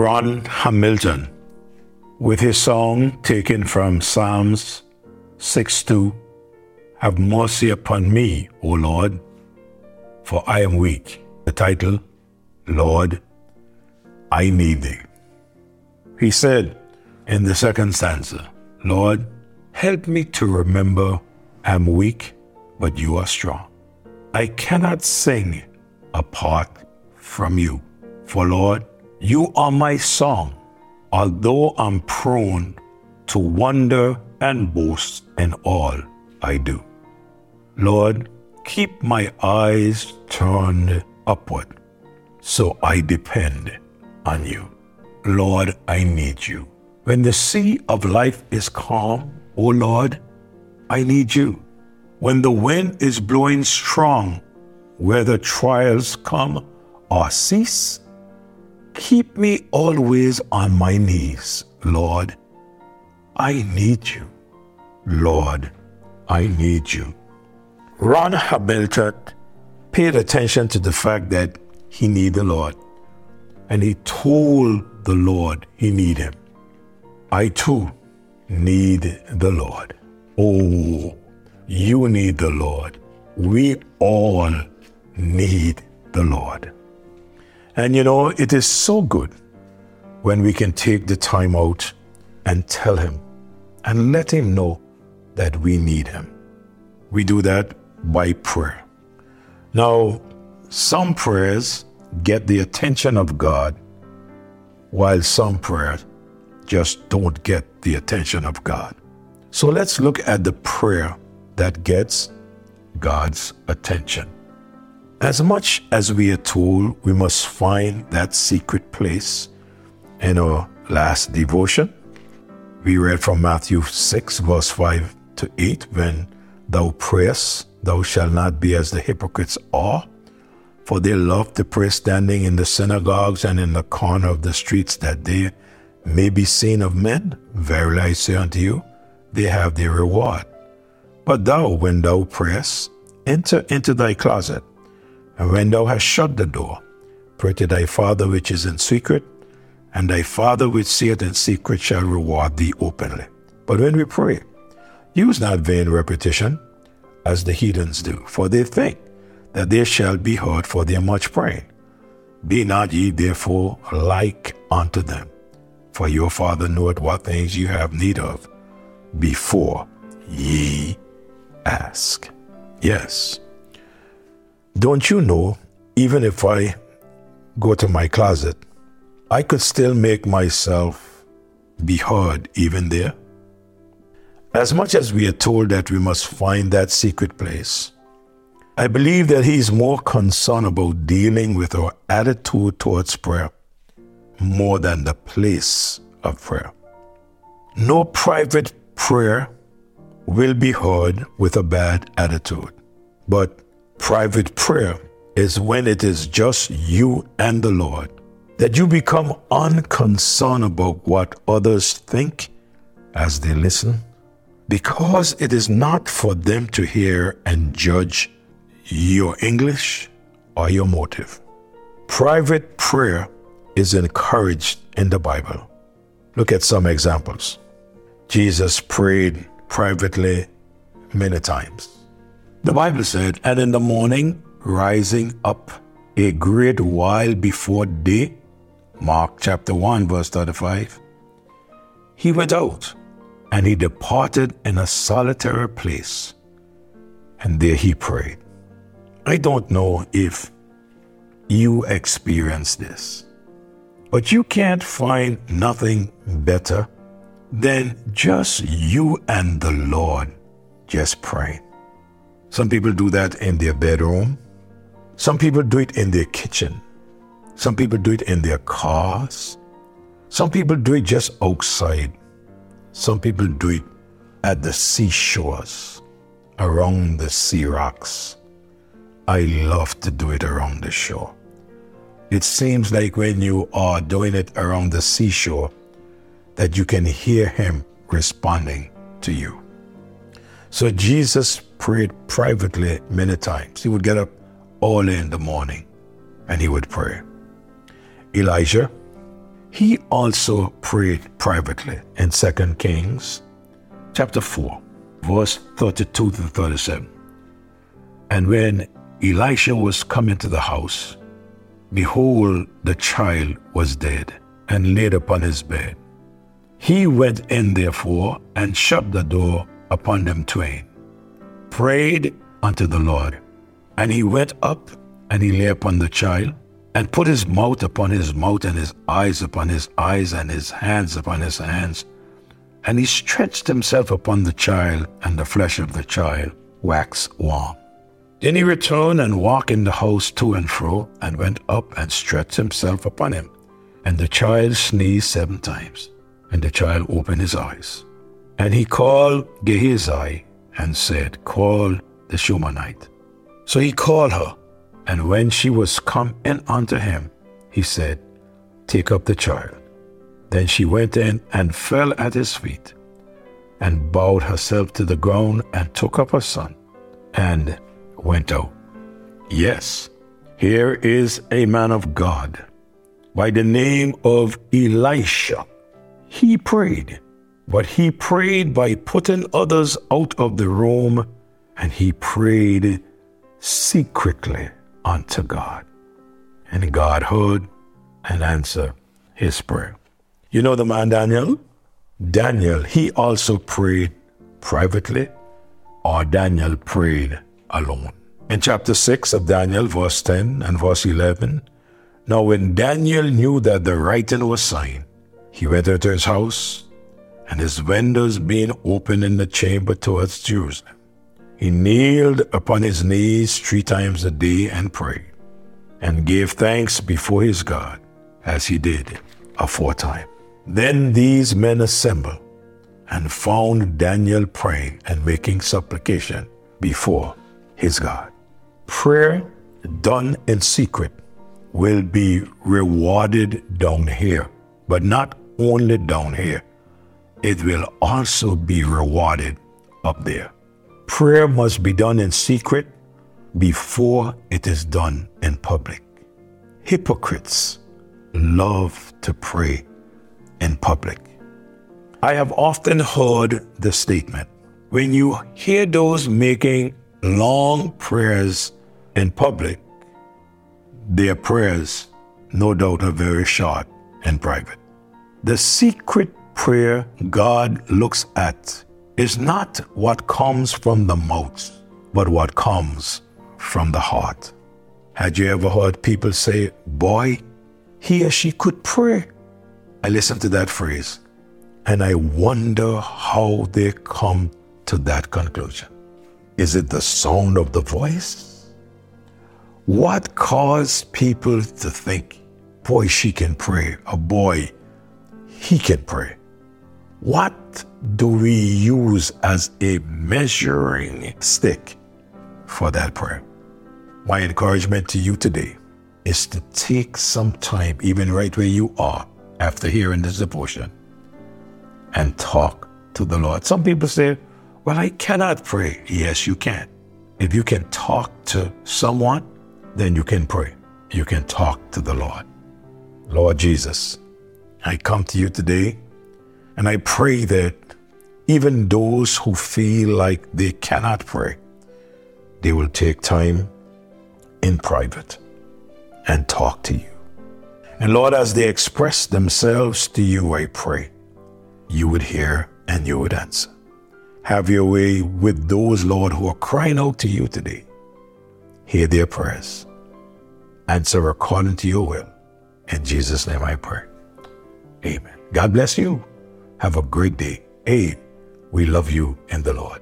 Ron Hamilton with his song taken from Psalms 6 2 Have mercy upon me, O Lord, for I am weak. The title, Lord, I need thee. He said in the second stanza, Lord, help me to remember I'm weak, but you are strong. I cannot sing apart from you. For Lord, you are my song, although I'm prone to wonder and boast in all I do. Lord, keep my eyes turned upward so I depend on you. Lord, I need you. When the sea of life is calm, O oh Lord, I need you. When the wind is blowing strong, whether trials come or cease, keep me always on my knees, Lord. I need you. Lord, I need you. Ron Hamilton paid attention to the fact that he needed the Lord. And he told the Lord he needed him. I too need the Lord. Oh, you need the Lord. We all need the Lord. And you know, it is so good when we can take the time out and tell Him and let Him know that we need Him. We do that by prayer. Now, some prayers get the attention of God, while some prayers just don't get the attention of God. So let's look at the prayer that gets God's attention. As much as we are told we must find that secret place in our last devotion, we read from Matthew 6, verse 5 to 8 when thou prayest, thou shalt not be as the hypocrites are, for they love to pray standing in the synagogues and in the corner of the streets that they may be seen of men. Verily I say unto you, they have their reward. But thou, when thou prayest, enter into thy closet, and when thou hast shut the door, pray to thy Father which is in secret, and thy Father which seeth in secret shall reward thee openly. But when we pray, use not vain repetition, as the heathens do, for they think that they shall be heard for their much praying. Be not ye therefore like unto them, for your Father knoweth what things you have need of before ye ask. Yes. Don't you know, even if I go to my closet, I could still make myself be heard even there? As much as we are told that we must find that secret place, I believe that he is more concerned about dealing with our attitude towards prayer more than the place of prayer. No private prayer will be heard with a bad attitude. But private prayer is when it is just you and the Lord, that you become unconcerned about what others think as they listen, because it is not for them to hear and judge your English or your motive. Private prayer is encouraged in the Bible. Look at some examples. Jesus prayed privately many times. The Bible said, And in the morning, rising up a great while before day, Mark chapter 1, verse 35, he went out and he departed in a solitary place, and there he prayed. I don't know if you experience this, but you can't find nothing better than just you and the Lord just pray. Some people do that in their bedroom. Some people do it in their kitchen. Some people do it in their cars. Some people do it just outside. Some people do it at the seashores, around the sea rocks. I love to do it around the shore. It seems like when you are doing it around the seashore, that you can hear him responding to you. So Jesus prayed privately many times. He would get up early in the morning and he would pray. Elijah, he also prayed privately in 2 Kings chapter 4, verse 32 to 37. And when Elisha was come into the house, behold, the child was dead and laid upon his bed. He went in therefore and shut the door upon them twain, prayed unto the Lord. And he went up and he lay upon the child, and put his mouth upon his mouth, and his eyes upon his eyes, and his hands upon his hands. And he stretched himself upon the child, and the flesh of the child waxed warm. Then he returned and walked in the house to and fro, and went up and stretched himself upon him. And the child sneezed seven times, and the child opened his eyes. And he called Gehazi and said, Call the Shunammite. So he called her, and when she was come in unto him, he said, Take up the child. Then she went in and fell at his feet, and bowed herself to the ground, and took up her son, and went out. Yes, here is a man of God by the name of Elisha. He prayed, but he prayed by putting others out of the room, and he prayed secretly unto God. And God heard and answered his prayer. You know the man Daniel? Daniel, he also prayed privately, or Daniel prayed alone. In chapter 6 of Daniel, verse 10 and verse 11, now when Daniel knew that the writing was signed, he went into his house, and his windows being open in the chamber towards Jerusalem. He kneeled upon his knees three times a day and prayed, and gave thanks before his God, as he did aforetime. Then these men assembled and found Daniel praying and making supplication before his God. Prayer done in secret will be rewarded down here, but not only down here, it will also be rewarded up there. Prayer must be done in secret before it is done in public. Hypocrites love to pray in public. I have often heard the statement when you hear those making long prayers in public, their prayers, no doubt, are very short and private. The secret prayer God looks at is not what comes from the mouth, but what comes from the heart. Had you ever heard people say, Boy, he or she could pray? I listen to that phrase and I wonder how they come to that conclusion. Is it the sound of the voice? What caused people to think, boy, she can pray, a boy, he can pray? What do we use as a measuring stick for that prayer? My encouragement to you today is to take some time, even right where you are, after hearing this devotion, and talk to the Lord. Some people say, Well, I cannot pray. Yes, you can. If you can talk to someone, then you can pray. You can talk to the Lord. Lord Jesus, I come to you today and I pray that even those who feel like they cannot pray, they will take time in private and talk to you. And Lord, as they express themselves to you, I pray you would hear and you would answer. Have your way with those, Lord, who are crying out to you today. Hear their prayers. Answer according to your will. In Jesus' name I pray. Amen. God bless you. Have a great day. Hey, we love you in the Lord.